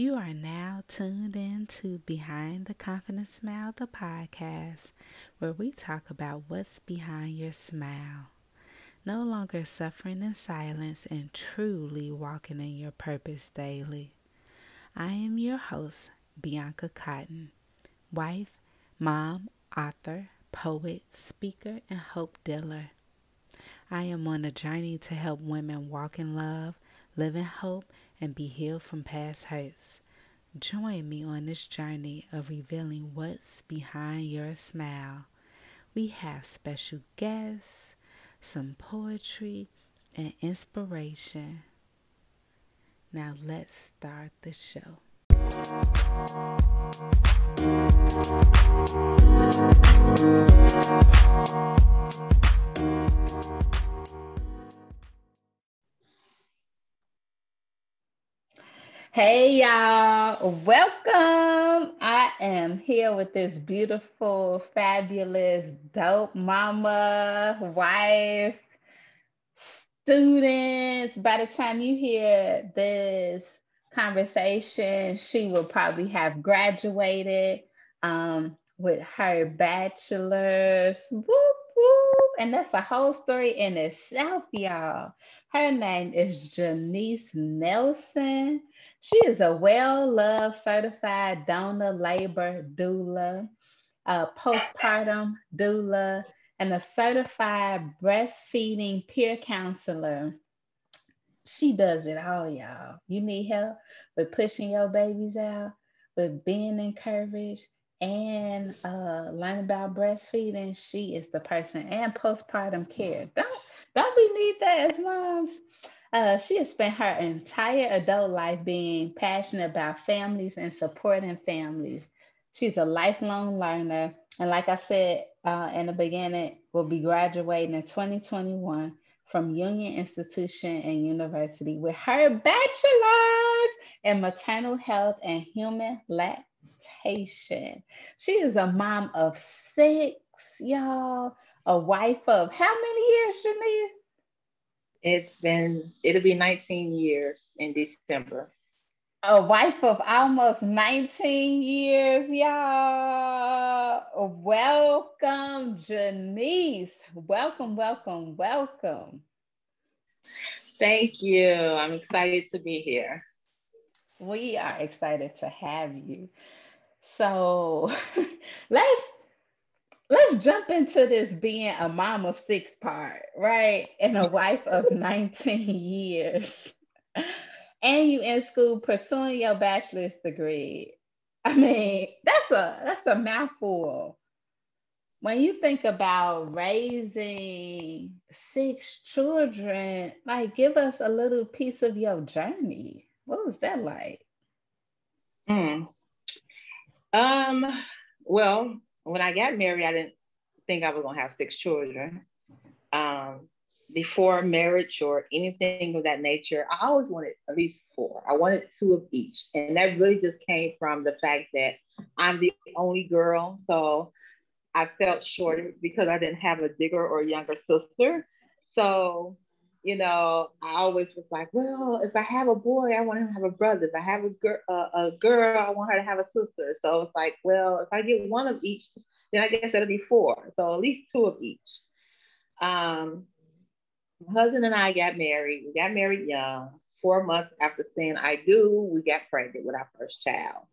You are now tuned in to Behind the Confident Smile, the podcast, where we talk about what's behind your smile. No longer suffering in silence and truly walking in your purpose daily. I am your host, Bianca Cotton, wife, mom, author, poet, speaker, and hope dealer. I am on a journey to help women walk in love, live in hope, and be healed from past hurts. Join me on this journey of revealing what's behind your smile. We have special guests, some poetry, and inspiration. Now let's start the show. Hey y'all, welcome. I am here with this beautiful, fabulous, dope mama, wife, students. By the time you hear this conversation, she will probably have graduated um, with her bachelor's. Whoop, whoop. And that's a whole story in itself, y'all. Her name is Janice Nelson. She is a well loved certified DONA labor doula, a postpartum doula, and a certified breastfeeding peer counselor. She does it all, y'all. You need help with pushing your babies out, with being encouraged, and uh, learn about breastfeeding. She is the person and postpartum care. Don't don't we need that as moms? Uh, she has spent her entire adult life being passionate about families and supporting families. She's a lifelong learner. And like I said uh, in the beginning, will be graduating in 2021 from Union Institution and University with her bachelor's in maternal health and human lactation. She is a mom of six, y'all, a wife of how many years, Janice? It's been, it'll be 19 years in December. A wife of almost 19 years, y'all. Welcome, Janice. Welcome, welcome, welcome. Thank you. I'm excited to be here. We are excited to have you. So let's let's jump into this being a mom of six part, right? And a wife of 19 years. And you in school pursuing your bachelor's degree. I mean, that's a that's a mouthful. When you think about raising six children, like give us a little piece of your journey. What was that like? Mm. Um, well, when I got married, I didn't think I was gonna have six children. Um, before marriage or anything of that nature, I always wanted at least four. I wanted two of each. And that really just came from the fact that I'm the only girl. So I felt short because I didn't have a bigger or younger sister. So, you know, I always was like, well, if I have a boy, I want him to have a brother. If I have a, girl, a girl, I want her to have a sister. So it's like, well, if I get one of each, then I guess that'll be four. So at least two of each. Um, my husband and I got married. We got married young. Four months after saying I do, we got pregnant with our first child.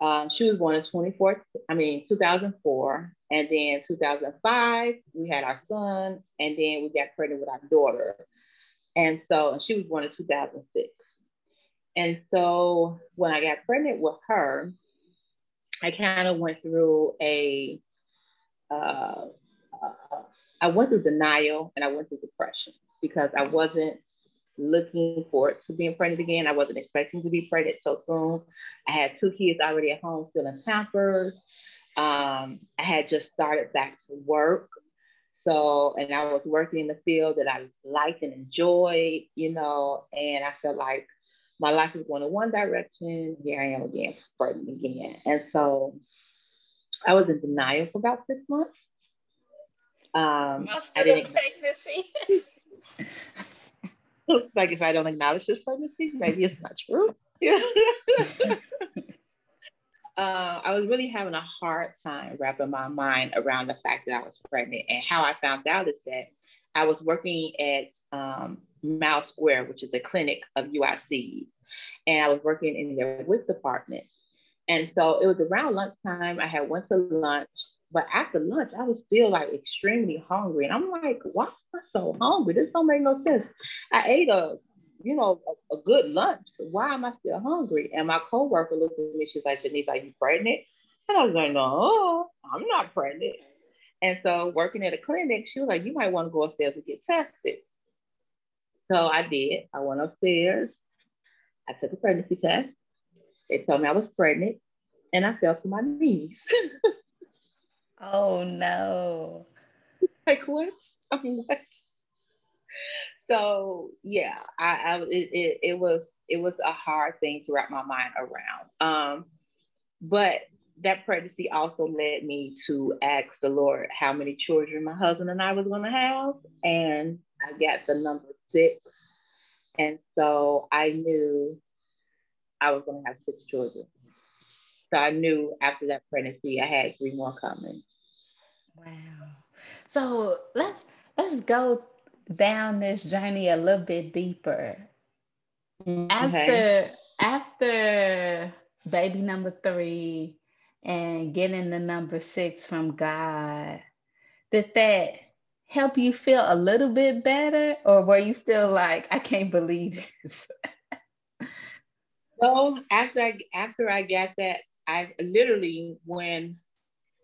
Um, she was born in 24, I mean, 2004. And then 2005, we had our son. And then we got pregnant with our daughter. And so and she was born in 2006. And so when I got pregnant with her, I kind of went through a, uh, uh, I went through denial and I went through depression because I wasn't looking forward to being pregnant again. I wasn't expecting to be pregnant so soon. I had two kids already at home still in Pampers. Um, I had just started back to work. So, and I was working in the field that I liked and enjoyed, you know, and I felt like my life was going in one direction. Here I am again, pregnant again. And so I was in denial for about six months. Um, Most I didn't pregnancy. like if I don't acknowledge this pregnancy, maybe it's not true. uh, I was really having a hard time wrapping my mind around the fact that I was pregnant. And how I found out is that I was working at um, Mile Square, which is a clinic of UIC, and I was working in their WIC department. And so it was around lunchtime. I had went to lunch, but after lunch, I was still like extremely hungry. And I'm like, why am I so hungry? This don't make no sense. I ate a, you know, a, a good lunch. So why am I still hungry? And my coworker looked at me. She's like, Denise, are you pregnant? And I was like, no, I'm not pregnant. And so working at a clinic, she was like, you might want to go upstairs and get tested. So I did. I went upstairs. I took a pregnancy test. They told me I was pregnant and I fell to my knees. oh no. Like what? What? So yeah, I, I it, it, it was it was a hard thing to wrap my mind around. Um, but that pregnancy also led me to ask the Lord how many children my husband and I was going to have, and I got the number six, and so I knew I was going to have six children. So I knew after that pregnancy, I had three more coming. Wow. So let's let's go down this journey a little bit deeper. After after baby number three and getting the number six from God, did that help you feel a little bit better, or were you still like, I can't believe this? well, after I after I got that, I literally when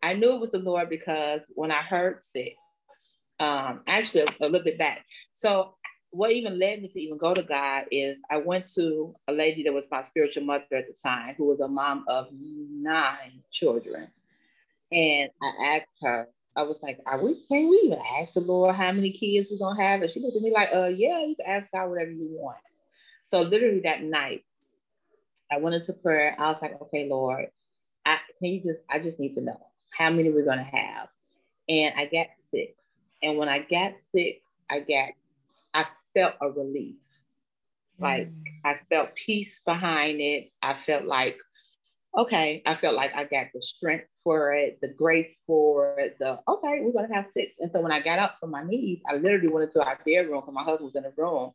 I knew it was the Lord because when I heard six, um, actually a, a little bit back. So what even led me to even go to God is I went to a lady that was my spiritual mother at the time, who was a mom of nine children. And I asked her, I was like, Are we can we even ask the Lord how many kids we're gonna have? And she looked at me like, uh yeah, you can ask God whatever you want. So literally that night, I went into prayer. I was like, okay, Lord, I can you just I just need to know how many we're gonna have. And I got six. And when I got six, I got I felt a relief. Like mm. I felt peace behind it. I felt like, okay, I felt like I got the strength for it, the grace for it, the okay, we're gonna have six. And so when I got up from my knees, I literally went into our bedroom because my husband was in the room.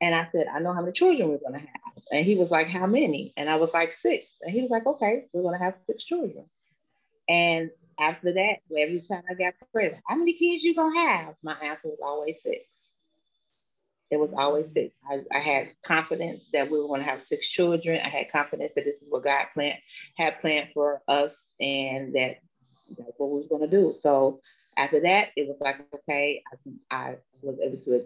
And I said, I know how many children we're gonna have. And he was like, How many? And I was like, six. And he was like, Okay, we're gonna have six children. And after that, every time I got pregnant, how many kids you gonna have? My answer was always six. It was always six. I, I had confidence that we were to have six children. I had confidence that this is what God planned had planned for us, and that that's what we was to do. So after that, it was like okay, I, I was able to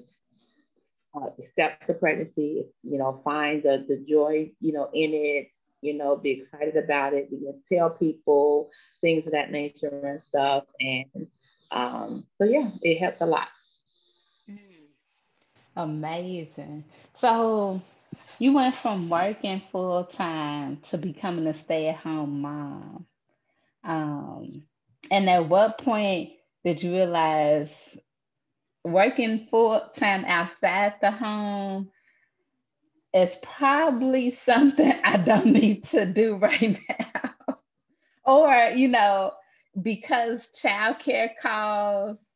uh, accept the pregnancy. You know, find the the joy, you know, in it. You know, be excited about it. Begin to tell people things of that nature and stuff. And um, so yeah, it helped a lot. Amazing. So you went from working full time to becoming a stay at home mom. Um, and at what point did you realize working full time outside the home is probably something I don't need to do right now? or, you know, because childcare costs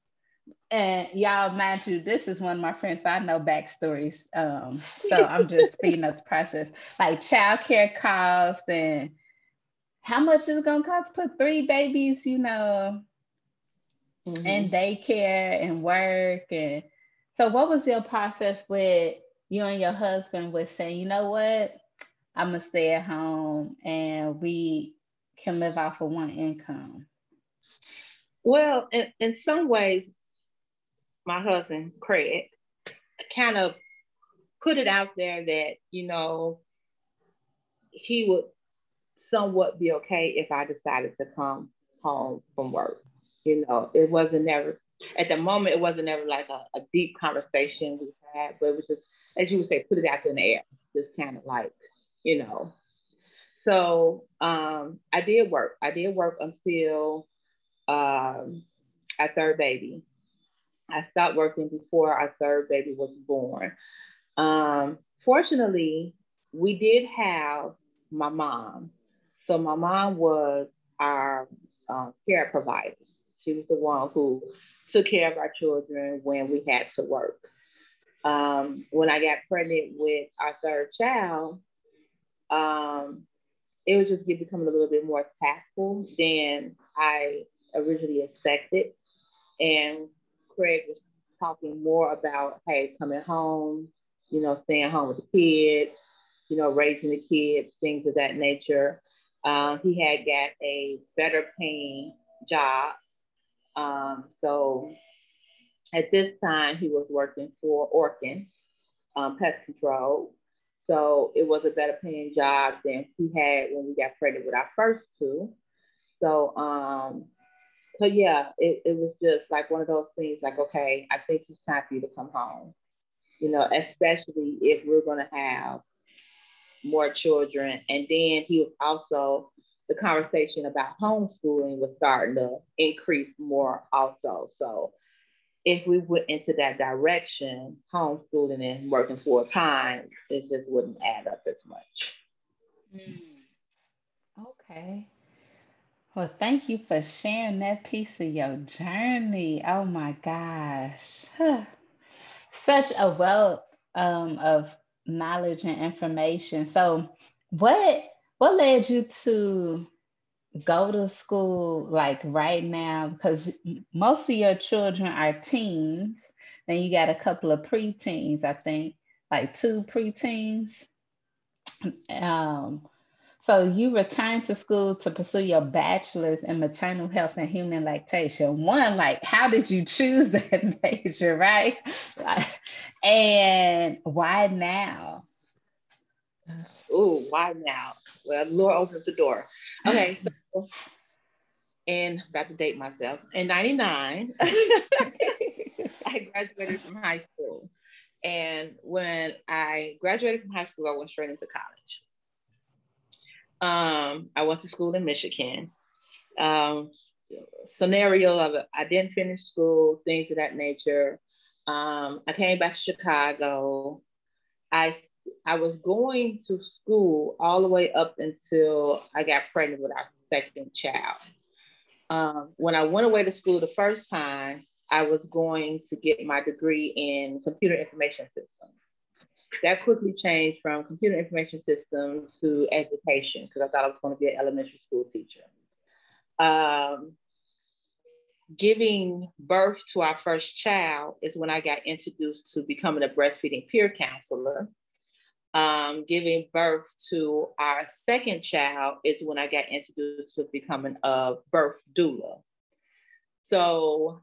and y'all, mind you, this is one of my friends. So I know backstories. Um, so I'm just speeding up the process. Like childcare costs and how much is it gonna cost to put three babies, you know, mm-hmm. in daycare and work. And so what was your process with you and your husband with saying, you know what, I'm gonna stay at home and we can live off of one income? Well, in, in some ways, my husband, Craig, kind of put it out there that, you know, he would somewhat be okay if I decided to come home from work. You know, it wasn't never, at the moment, it wasn't ever like a, a deep conversation we had, but it was just, as you would say, put it out there in the air, just kind of like, you know. So um, I did work. I did work until um, our third baby. I stopped working before our third baby was born. Um, fortunately, we did have my mom So my mom was our um, care provider. She was the one who took care of our children when we had to work. Um, when I got pregnant with our third child, um, it was just becoming a little bit more tactful than I originally expected. And Craig was talking more about, hey, coming home, you know, staying home with the kids, you know, raising the kids, things of that nature. Uh, he had got a better paying job. Um, so at this time, he was working for Orkin um, Pest Control. So it was a better paying job than he had when we got pregnant with our first two. So um, so yeah, it, it was just like one of those things like, okay, I think it's time for you to come home. You know, especially if we're gonna have more children. And then he was also the conversation about homeschooling was starting to increase more also. So if we went into that direction, homeschooling and working full time, it just wouldn't add up as much. Mm. Okay. Well, thank you for sharing that piece of your journey. Oh my gosh. Such a wealth um, of knowledge and information. So, what what led you to go to school like right now? Because most of your children are teens, and you got a couple of preteens, I think, like two preteens. Um, so you returned to school to pursue your bachelor's in maternal health and human lactation. One, like, how did you choose that major, right? and why now? Oh, why now? Well, Lord opens the door. Okay, so and about to date myself. In 99, I graduated from high school. And when I graduated from high school, I went straight into college. Um, I went to school in Michigan. Um, scenario of it, I didn't finish school, things of that nature. Um, I came back to Chicago. I I was going to school all the way up until I got pregnant with our second child. Um, when I went away to school the first time, I was going to get my degree in computer information systems that quickly changed from computer information systems to education because I thought I was going to be an elementary school teacher. Um, giving birth to our first child is when I got introduced to becoming a breastfeeding peer counselor. Um, giving birth to our second child is when I got introduced to becoming a birth doula. So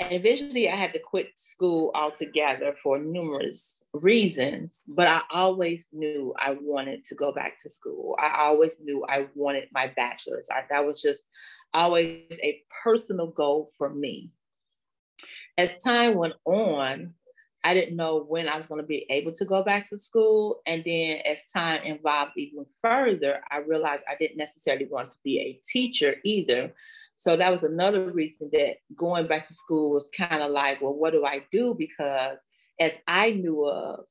eventually I had to quit school altogether for numerous reasons, but I always knew I wanted to go back to school. I always knew I wanted my bachelor's. I, that was just always a personal goal for me. As time went on, I didn't know when I was going to be able to go back to school. And then as time evolved even further, I realized I didn't necessarily want to be a teacher either. So that was another reason that going back to school was kind of like, well, what do I do? Because as I knew of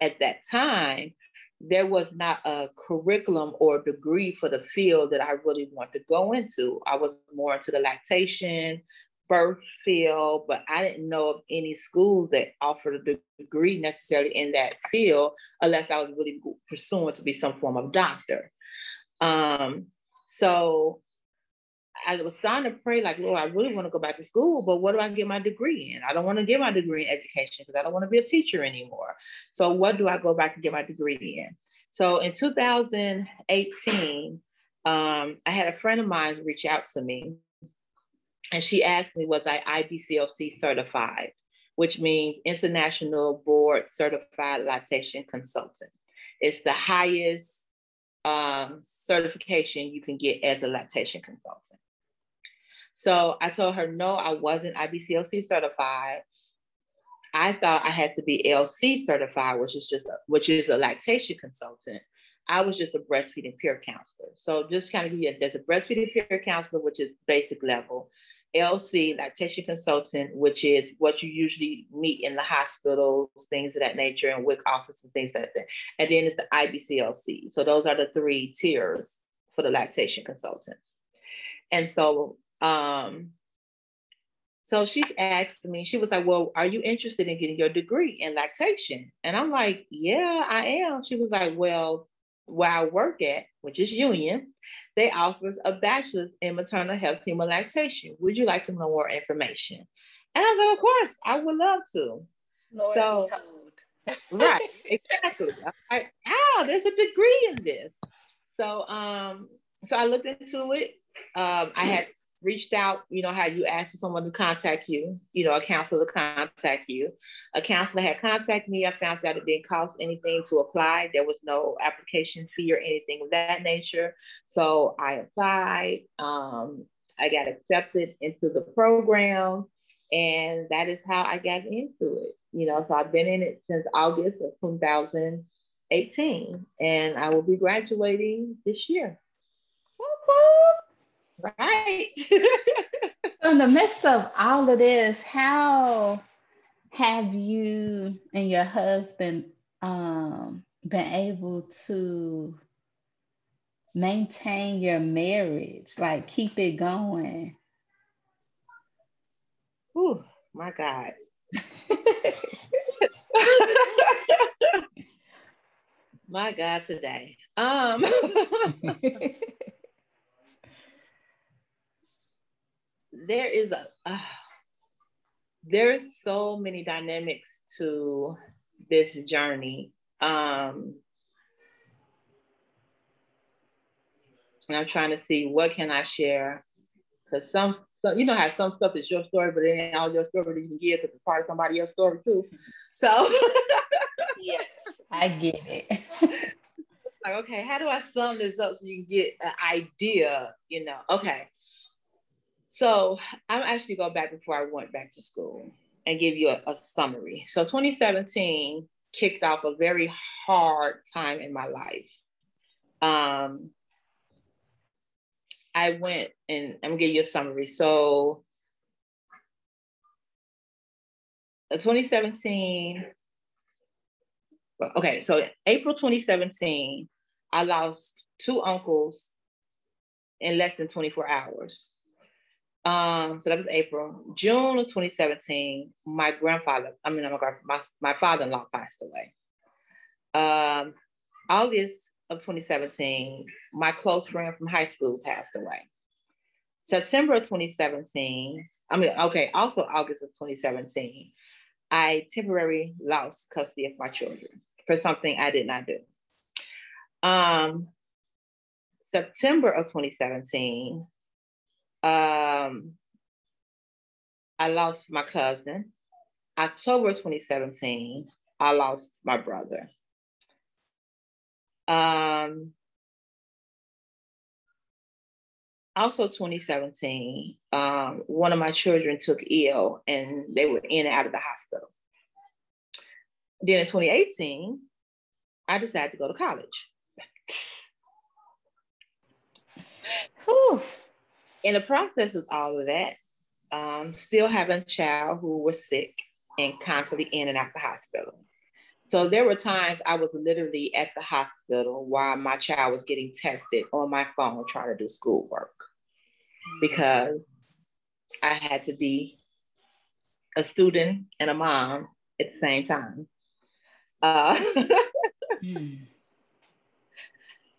at that time, there was not a curriculum or degree for the field that I really wanted to go into. I was more into the lactation, birth field, but I didn't know of any schools that offered a degree necessarily in that field unless I was really pursuing to be some form of doctor. Um, so I was starting to pray, like, Lord, I really want to go back to school, but what do I get my degree in? I don't want to get my degree in education because I don't want to be a teacher anymore. So, what do I go back and get my degree in? So, in 2018, um, I had a friend of mine reach out to me, and she asked me, Was I IBCLC certified, which means International Board Certified Lactation Consultant. It's the highest um, certification you can get as a lactation consultant. So I told her, no, I wasn't IBCLC certified. I thought I had to be LC certified, which is just a, which is a lactation consultant. I was just a breastfeeding peer counselor. So just kind of give you, there's a breastfeeding peer counselor, which is basic level. LC, lactation consultant, which is what you usually meet in the hospitals, things of that nature, and WIC offices, things like that. And then it's the IBCLC. So those are the three tiers for the lactation consultants. And so, um, so she asked me, she was like, Well, are you interested in getting your degree in lactation? And I'm like, Yeah, I am. She was like, Well, where I work at, which is Union, they offers a bachelor's in maternal health human lactation. Would you like to know more information? And I was like, Of course, I would love to. Lord so, right, exactly. I, oh, there's a degree in this. So um, so I looked into it. Um, I had reached out, you know, how you asked for someone to contact you, you know, a counselor to contact you. A counselor had contacted me. I found out it didn't cost anything to apply. There was no application fee or anything of that nature. So I applied. Um, I got accepted into the program. And that is how I got into it. You know, so I've been in it since August of 2018, and I will be graduating this year. Right. so in the midst of all of this, how have you and your husband um, been able to maintain your marriage, like keep it going? Oh my God. my God today. Um there is a uh, there's so many dynamics to this journey. Um, and I'm trying to see what can I share because some, some, you know how some stuff is your story, but then all your story that you can give because it's part of somebody else's story too. So yes, I get it. like, okay, how do I sum this up so you can get an idea? You know, okay. So I'm actually go back before I went back to school and give you a, a, summary. So 2017 kicked off a very hard time in my life. Um, I went and I'm gonna give you a summary. So uh, 2017, okay, so April 2017, I lost two uncles in less than 24 hours. Um, so that was April. June of 2017, my grandfather, I mean, my, my father-in-law passed away. Um, August of 2017, my close friend from high school passed away. September of 2017, I mean, okay, also August of 2017, I temporarily lost custody of my children for something I did not do. Um, September of 2017, um, I lost my cousin. October 2017, I lost my brother. Um, also 2017, um, one of my children took ill and they were in and out of the hospital. Then in 2018, I decided to go to college. Whew in the process of all of that, um, still having a child who was sick and constantly in and out the hospital. So there were times I was literally at the hospital while my child was getting tested on my phone trying to do schoolwork because I had to be a student and a mom at the same time. Uh, mm.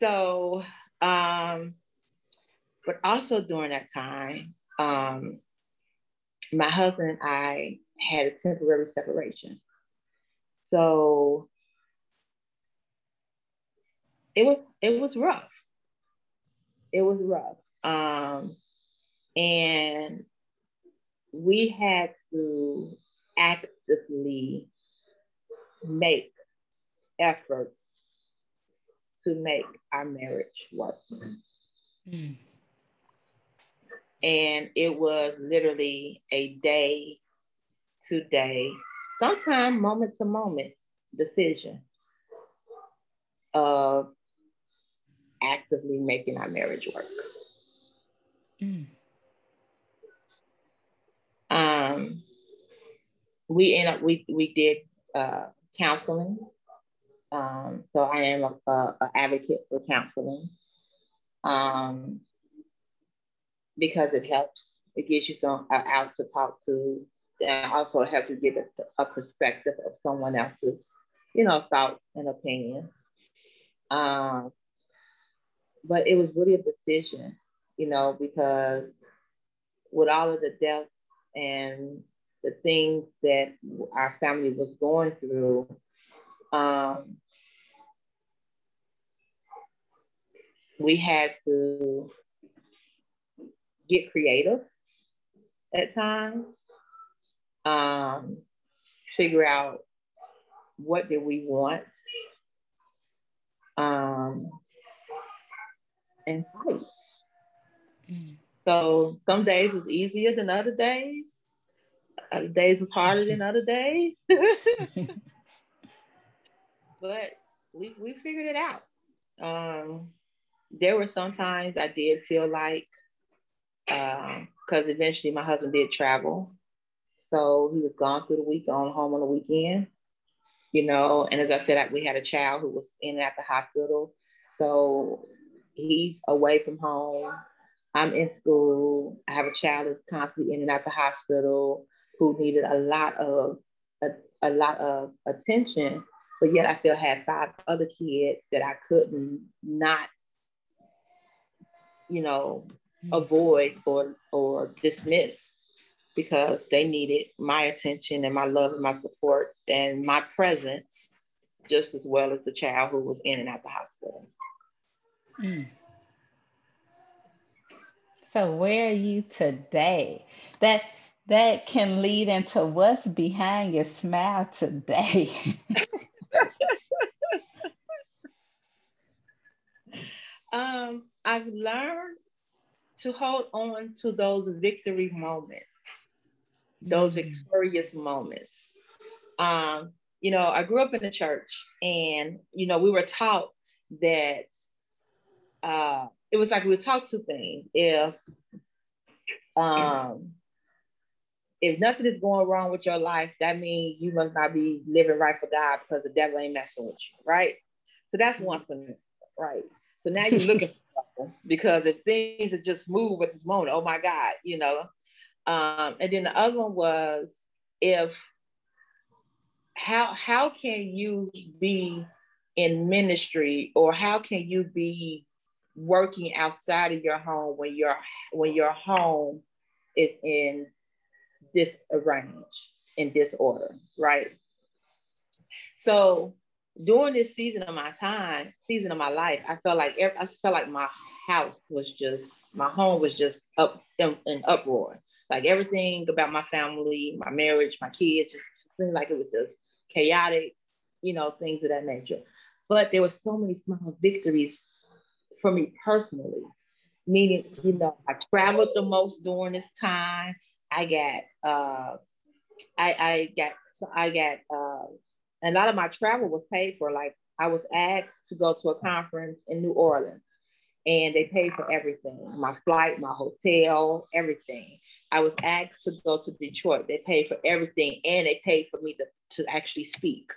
So um, but also during that time, um, my husband and I had a temporary separation. So it was it was rough. It was rough. Um, and we had to actively make efforts to make our marriage work. Mm. And it was literally a day to day, sometimes moment to moment decision of actively making our marriage work. Mm. we end up we we did uh, counseling. Um, so I am a, a, a advocate for counseling um, because it helps. It gives you some uh, out to talk to, and also helps you get a, a perspective of someone else's, you know, thoughts and opinions. Um, but it was really a decision, you know, because with all of the deaths and the things that our family was going through, um, we had to get creative at times, um, figure out what do we want, um, and fight. Mm. So some days was easier than other days. Other days was harder than other days. but we, we figured it out. Um, there were some times I did feel like, because um, eventually my husband did travel. So he was gone through the week, on home on the weekend, you know. And as I said, we had a child who was in and at the hospital. So he's away from home. I'm in school. I have a child that's constantly in and out the hospital who needed a lot of a, a lot of attention, but yet I still had five other kids that I couldn't not, you know, avoid or or dismiss because they needed my attention and my love and my support and my presence just as well as the child who was in and out the hospital. Mm. So where are you today? That that can lead into what's behind your smile today. um, I've learned to hold on to those victory moments, those mm. victorious moments. Um, you know, I grew up in the church and, you know, we were taught that uh, it was like we were taught two things. If um, if nothing is going wrong with your life, that means you must not be living right for God because the devil ain't messing with you, right? So that's one thing, right? So now you're looking because if things are just move at this moment, oh my God, you know. Um, and then the other one was if how how can you be in ministry or how can you be working outside of your home when your when your home is in disarrange in disorder, right? So during this season of my time, season of my life, I felt like I felt like my house was just my home was just up in, in uproar. Like everything about my family, my marriage, my kids, just seemed like it was just chaotic, you know, things of that nature. But there were so many small victories for me personally, meaning, you know, I traveled the most during this time. I got, uh, I, I got, so I got, uh, a lot of my travel was paid for. Like I was asked to go to a conference in New Orleans and they paid for everything my flight, my hotel, everything. I was asked to go to Detroit. They paid for everything and they paid for me to, to actually speak.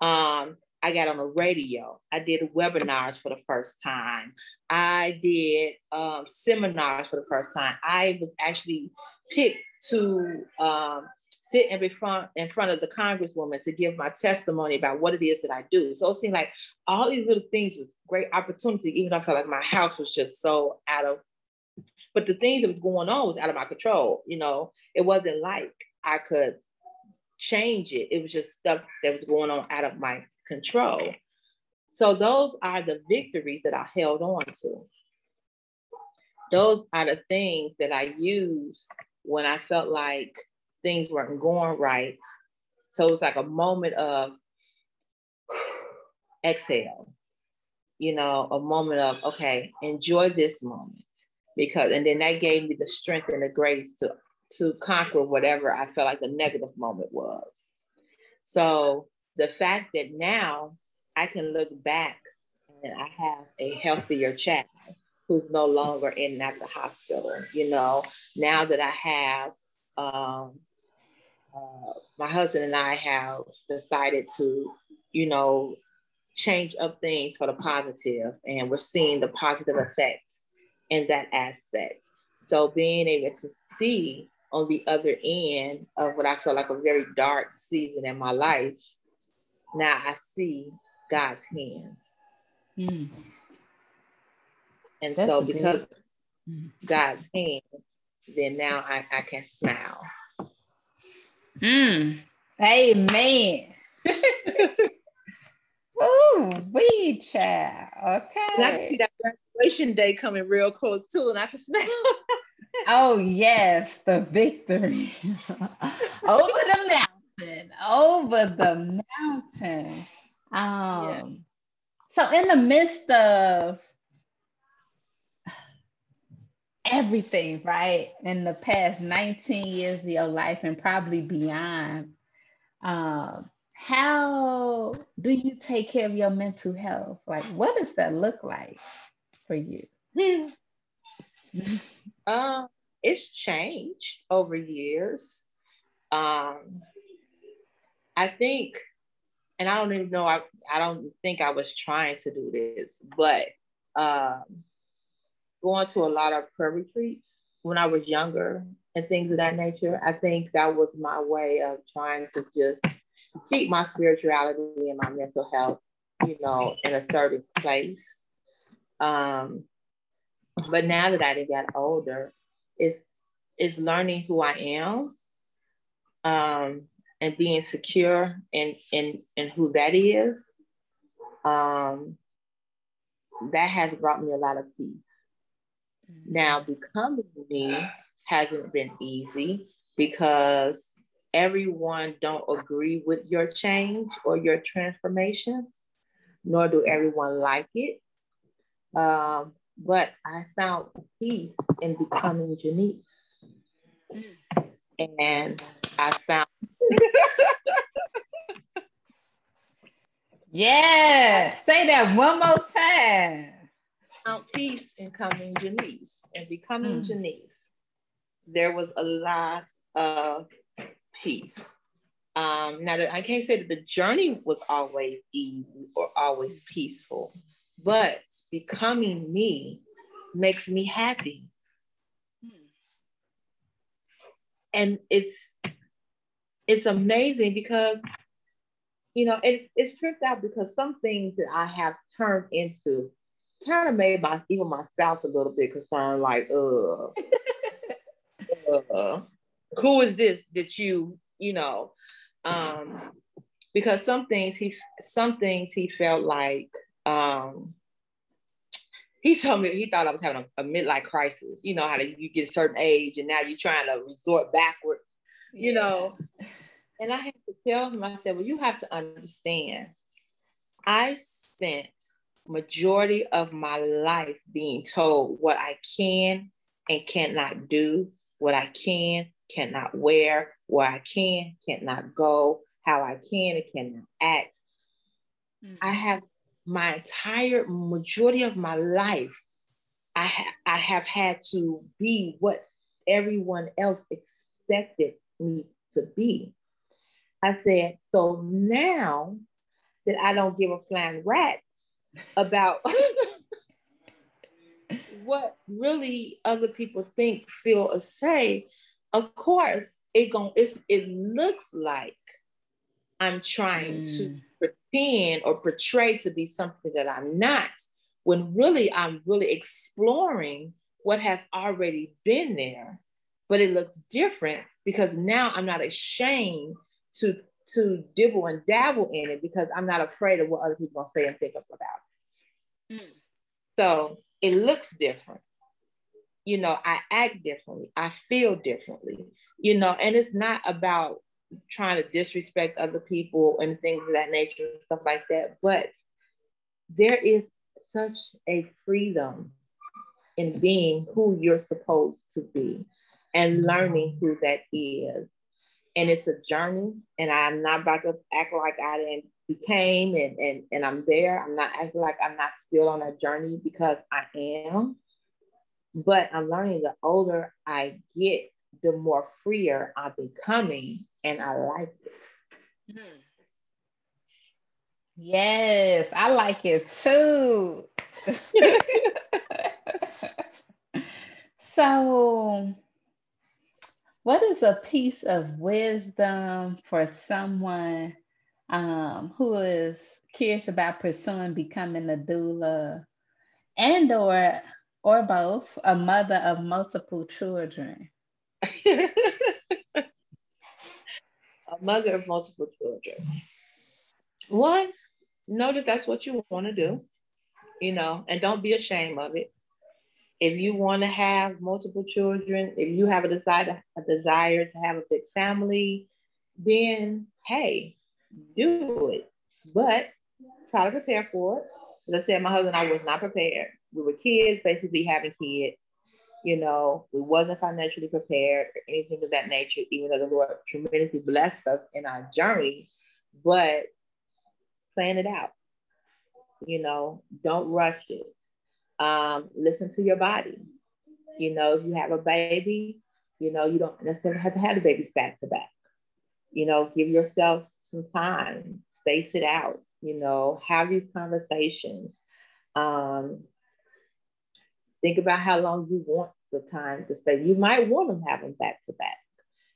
Um, I got on the radio. I did webinars for the first time. I did um, seminars for the first time. I was actually picked to um, sit in front in front of the congresswoman to give my testimony about what it is that I do. So it seemed like all these little things was great opportunity, even though I felt like my house was just so out of. But the things that was going on was out of my control. You know, it wasn't like I could change it. It was just stuff that was going on out of my control. So those are the victories that I held on to. Those are the things that I used when I felt like things weren't going right. So it's like a moment of exhale, you know, a moment of, okay, enjoy this moment. Because, and then that gave me the strength and the grace to, to conquer whatever I felt like the negative moment was. So the fact that now I can look back and I have a healthier child who's no longer in at the hospital, you know, now that I have um, uh, my husband and I have decided to, you know, change up things for the positive, and we're seeing the positive effect in that aspect. So being able to see on the other end of what I felt like a very dark season in my life, now I see God's hand. Mm. And That's so because mm. God's hand, then now I, I can smile. Mm. Amen. Ooh, we child. Okay. And I can see that graduation day coming real close too, and I can smell. oh yes, the victory over the mountain, over the mountain. Um. Yeah. So in the midst of everything, right? In the past 19 years of your life and probably beyond, um, how do you take care of your mental health? Like, what does that look like for you? uh, it's changed over years. Um, I think, and I don't even know, I, I don't think I was trying to do this, but um, going to a lot of prayer retreats when I was younger and things of that nature. I think that was my way of trying to just keep my spirituality and my mental health, you know, in a certain place. Um, but now that I got older, it's it's learning who I am um, and being secure in in in who that is. Um, that has brought me a lot of peace. Now, becoming me hasn't been easy because everyone don't agree with your change or your transformation, nor do everyone like it. Um, but I found peace in becoming Janice. And I found yes, say that one more time found peace in coming Janice and becoming mm. Janice. There was a lot of peace. Um, now, I can't say that the journey was always easy or always peaceful, but becoming me makes me happy. And it's it's amazing because you know it, it's tripped out because some things that I have turned into kind of made my even my spouse a little bit concerned, like, uh, uh who is this that you, you know, um, because some things he some things he felt like um he told me he thought I was having a, a midlife crisis. You know how to, you get a certain age and now you're trying to resort backwards, you yeah. know. And I had to tell him, I said, well, you have to understand. I spent majority of my life being told what I can and cannot do, what I can, cannot wear, where I can, cannot go, how I can and cannot act. Mm-hmm. I have my entire majority of my life, I, ha- I have had to be what everyone else expected me to be. I said, so now that I don't give a flying rat about what really other people think, feel, or say, of course, it going it's it looks like I'm trying mm. to pretend or portray to be something that I'm not, when really I'm really exploring what has already been there, but it looks different because now I'm not ashamed to to dibble and dabble in it because I'm not afraid of what other people gonna say and think about it. So it looks different. You know, I act differently. I feel differently. You know, and it's not about trying to disrespect other people and things of that nature and stuff like that. But there is such a freedom in being who you're supposed to be and learning who that is and it's a journey and i'm not about to act like i didn't became and, and and i'm there i'm not acting like i'm not still on a journey because i am but i'm learning the older i get the more freer i'm becoming and I like it. Yes, I like it too. so, what is a piece of wisdom for someone um, who is curious about pursuing becoming a doula and or or both a mother of multiple children. A mother of multiple children. One know that that's what you want to do you know and don't be ashamed of it. If you want to have multiple children if you have a desire a desire to have a big family then hey do it but try to prepare for it as I said, my husband and I was not prepared. We were kids, basically having kids. You know, we wasn't financially prepared or anything of that nature, even though the Lord tremendously blessed us in our journey. But plan it out. You know, don't rush it. Um, listen to your body. You know, if you have a baby, you know, you don't necessarily have to have the babies back to back. You know, give yourself some time, space it out you know, have these conversations. Um, think about how long you want the time to stay. You might want to have them back to back,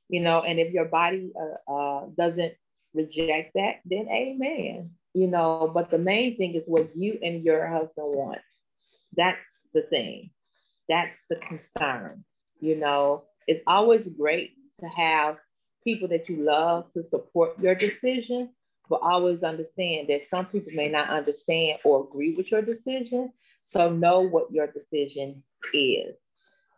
you know, and if your body uh, uh, doesn't reject that, then amen, you know, but the main thing is what you and your husband want. That's the thing. That's the concern, you know. It's always great to have people that you love to support your decision, but always understand that some people may not understand or agree with your decision. So know what your decision is.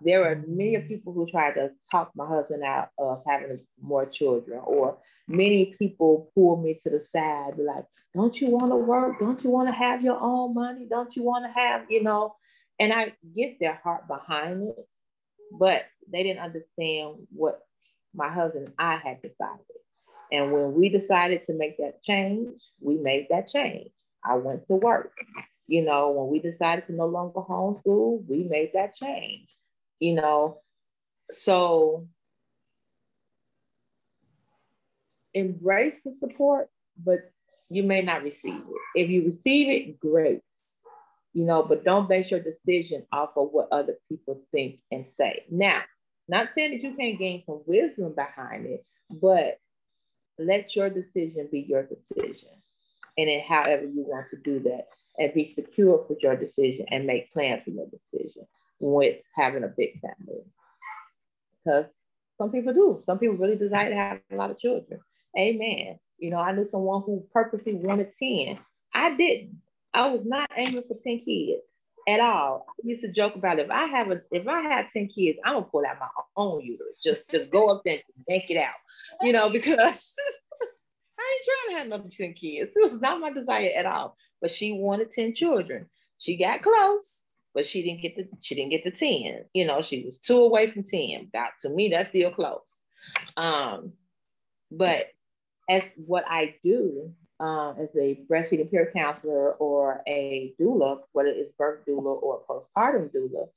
There are many people who try to talk my husband out of having more children, or many people pull me to the side, like, don't you want to work? Don't you want to have your own money? Don't you want to have, you know? And I get their heart behind it, but they didn't understand what my husband and I had decided. And when we decided to make that change, we made that change. I went to work. You know, when we decided to no longer homeschool, we made that change. You know, so embrace the support, but you may not receive it. If you receive it, great. You know, but don't base your decision off of what other people think and say. Now, not saying that you can't gain some wisdom behind it, but let your decision be your decision. And then however you want to do that and be secure with your decision and make plans for your decision with having a big family. Because some people do. Some people really desire to have a lot of children. Amen. You know, I knew someone who purposely wanted 10. I didn't. I was not aiming for 10 kids at all. I used to joke about it. if I have a if I had 10 kids, I'm gonna pull out my own uterus. Just just go up there and yank it out. You know, because I ain't trying to have another 10 kids. This was not my desire at all. But she wanted 10 children. She got close, but she didn't get the she didn't get the 10. You know, she was two away from 10. That to me, that's still close. Um, but as what I do, um, as a breastfeeding peer counselor or a doula, whether it's birth doula or postpartum doula,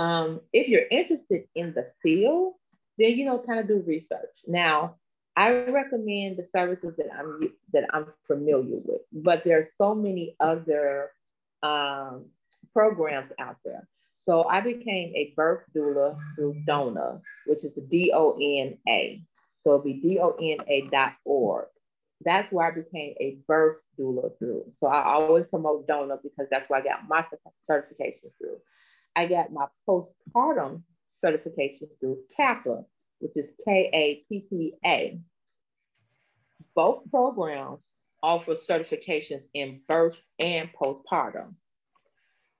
um, if you're interested in the field, then you know kind of do research. Now, I recommend the services that I'm that I'm familiar with, but there are so many other um, programs out there. So I became a birth doula through DONA, which is the D O N A. So it'll be D O N A dot org that's where I became a birth doula through. So I always promote DONA because that's where I got my certification through. I got my postpartum certification through CAPPA, which is K A P P A. Both programs offer certifications in birth and postpartum.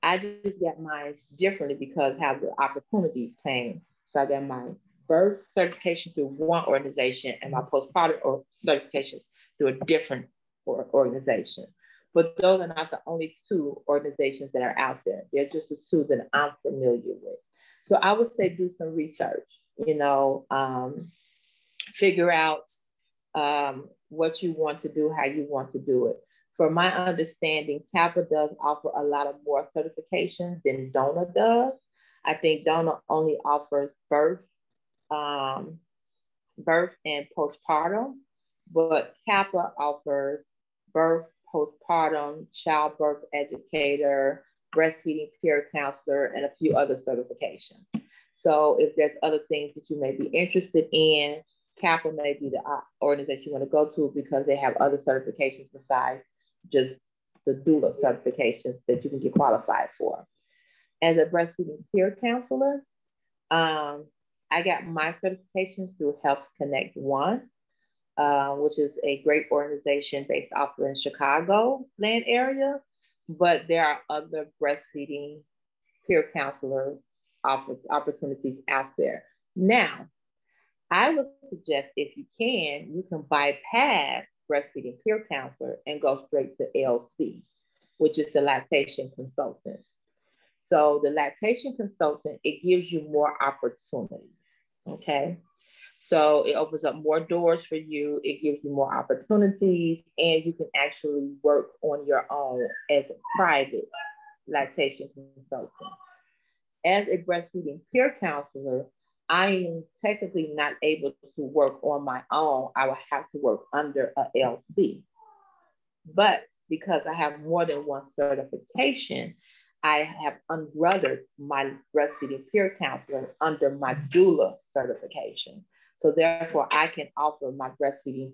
I just got mine differently because how the opportunities came. So I got my birth certification through one organization and my postpartum uh, certifications through a different organization. But those are not the only two organizations that are out there. They're just the two that I'm familiar with. So I would say do some research, you know, um, figure out um, what you want to do, how you want to do it. For my understanding, CAPPA does offer a lot of more certifications than DONA does. I think DONA only offers birth um, birth and postpartum, but CAPPA offers birth, postpartum, childbirth educator, breastfeeding peer counselor, and a few other certifications. So if there's other things that you may be interested in, CAPPA may be the organization you want to go to because they have other certifications besides just the doula certifications that you can get qualified for. As a breastfeeding peer counselor, um, I got my certifications through Health Connect One, uh, which is a great organization based off in Chicago land area. But there are other breastfeeding peer counselor opportunities out there. Now, I would suggest if you can, you can bypass breastfeeding peer counselor and go straight to LC, which is the lactation consultant. So the lactation consultant, it gives you more opportunities. Okay. So it opens up more doors for you. It gives you more opportunities, and you can actually work on your own as a private lactation consultant. As a breastfeeding peer counselor, I am technically not able to work on my own. I will have to work under a LC. But because I have more than one certification, I have unbrothered my breastfeeding peer counselor under my doula certification. So therefore, I can offer my breastfeeding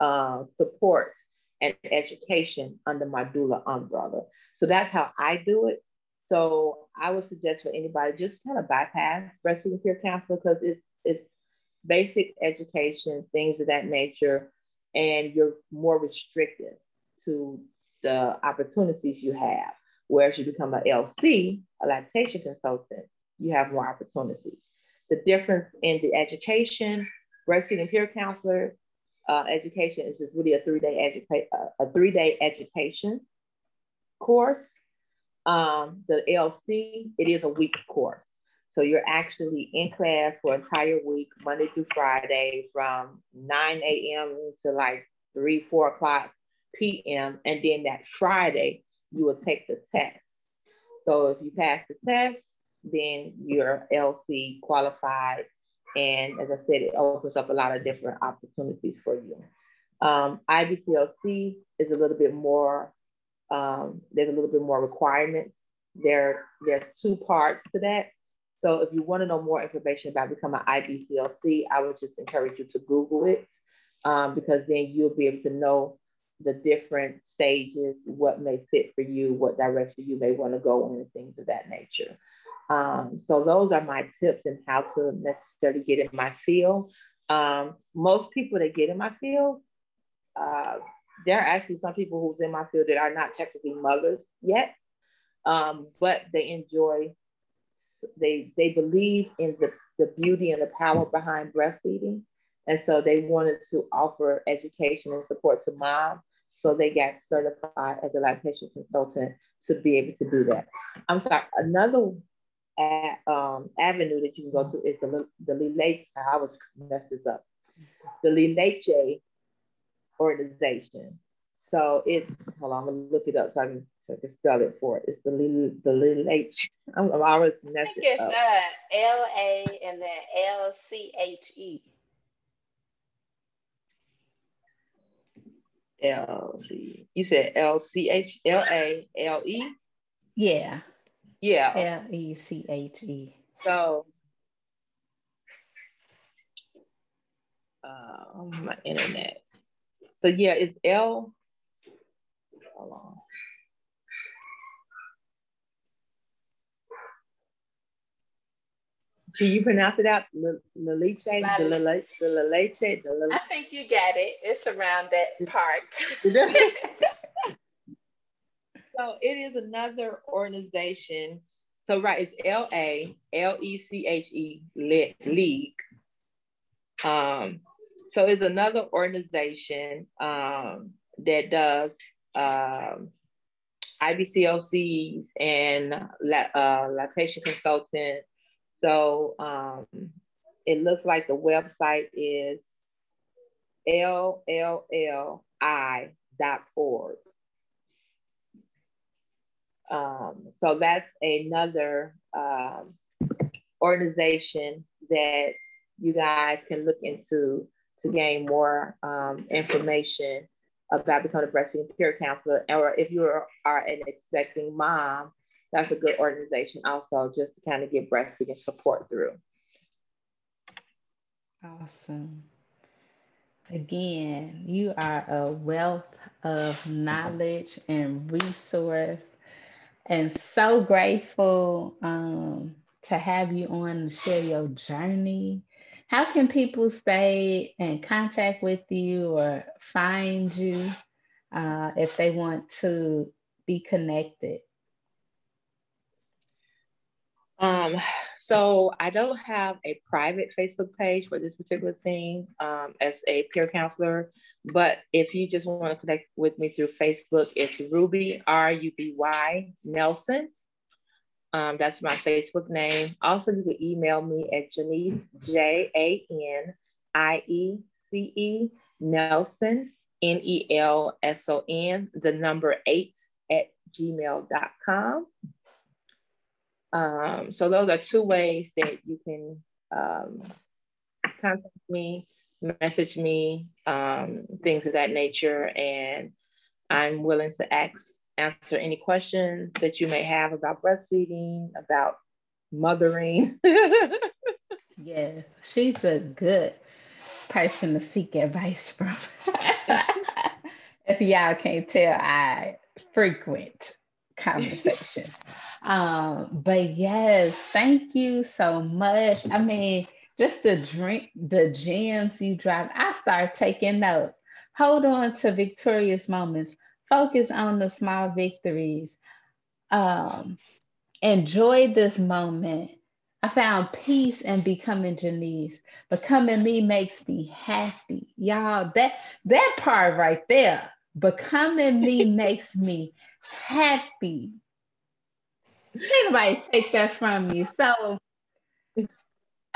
uh, support and education under my doula umbrella. So that's how I do it. So I would suggest for anybody just kind of bypass breastfeeding peer counselor because it's it's basic education, things of that nature, and you're more restricted to the opportunities you have. Whereas you become an LC, a lactation consultant, you have more opportunities. The difference in the education, breastfeeding peer counselor uh, education is just really a three-day uh, a three-day education course. Um, the LC, it is a week course. So you're actually in class for entire week, Monday through Friday, from 9 a.m. to like 3, 4 o'clock p.m. And then that Friday, you will take the test. So if you pass the test, then you're LC qualified. And as I said, it opens up a lot of different opportunities for you. Um, IBCLC is a little bit more, um, there's a little bit more requirements. There, there's two parts to that. So if you want to know more information about becoming an IBCLC, I would just encourage you to Google it um, because then you'll be able to know the different stages, what may fit for you, what direction you may want to go in, and things of that nature. Um, so those are my tips and how to necessarily get in my field. Um, most people that get in my field, uh, there are actually some people who's in my field that are not technically mothers yet, um, but they enjoy, they they believe in the, the beauty and the power behind breastfeeding. And so they wanted to offer education and support to moms. So they got certified as a lactation consultant to be able to do that. I'm sorry, another a, um, avenue that you can go to is the, the Lileche, I was messed this up, the Lileche organization. So it's, hold on, I'm gonna look it up so I can, so I can spell it for it. It's the Lil, the Lileche. I'm, I'm always messed I think it's uh, L A and then L C H E. L C. You said L C H L A L E. Yeah. Yeah. L E C H E. So. Uh, my internet. So yeah, it's L. Hold on. Can you pronounce it out? Lalice, Lalice, Lalice. I think you got it. It's around that part. so it is another organization. So right, it's L A L E C H E League. Um, so it's another organization um, that does um, IBCLCs and uh, lactation consultant so um, it looks like the website is lli.org. Um, so that's another um, organization that you guys can look into to gain more um, information about becoming a breastfeeding peer counselor, or if you are, an expecting mom, that's a good organization also just to kind of get breastfeeding support through. Awesome. Again, you are a wealth of knowledge and resource, and so grateful um, to have you on to share your journey. How can people stay in contact with you or find you uh, if they want to be connected? Um, so I don't have a private Facebook page for this particular thing um, as a peer counselor, but if you just want to connect with me through Facebook, it's Ruby R U B Y Nelson. Um, that's my Facebook name. Also, you can email me at Janiece J A N I E C E Nelson N E L S O N the number eight at gmail.com. Um, so those are two ways that you can um, contact me, message me, um, things of that nature. And I'm willing to ask, answer any questions that you may have about breastfeeding, about mothering. yes, she's a good person to seek advice from. if y'all can't tell, I frequent conversations. Um, but yes, thank you so much. I mean, just the drink, the gems you drop. I start taking notes. Hold on to victorious moments. Focus on the small victories. Um, enjoy this moment. I found peace in becoming Janiece. Becoming me makes me happy. Y'all, that that part right there, becoming me makes me happy. Anybody take that from you. So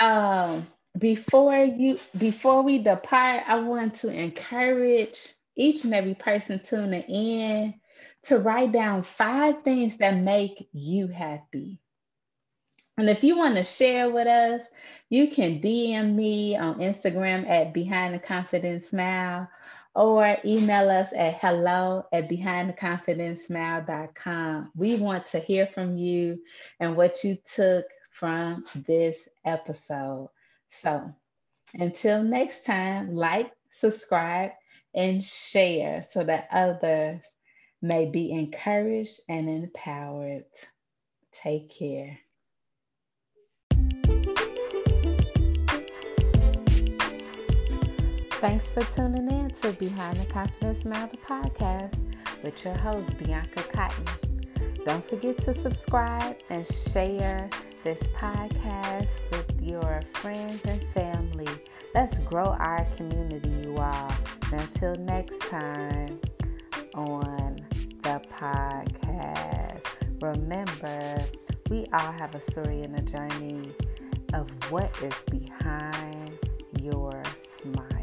um before you before we depart, I want to encourage each and every person tuning in to write down five things that make you happy. And if you want to share with us, you can DM me on Instagram at Behind the Confident Smile or email us at hello at behindtheconfidentsmile.com. We want to hear from you and what you took from this episode. So until next time, like, subscribe, and share so that others may be encouraged and empowered. Take care. Thanks for tuning in to Behind the Confidence Smile podcast with your host, Bianca Cotton. Don't forget to subscribe and share this podcast with your friends and family. Let's grow our community, you all. And until next time on the podcast, remember we all have a story and a journey of what is behind your smile.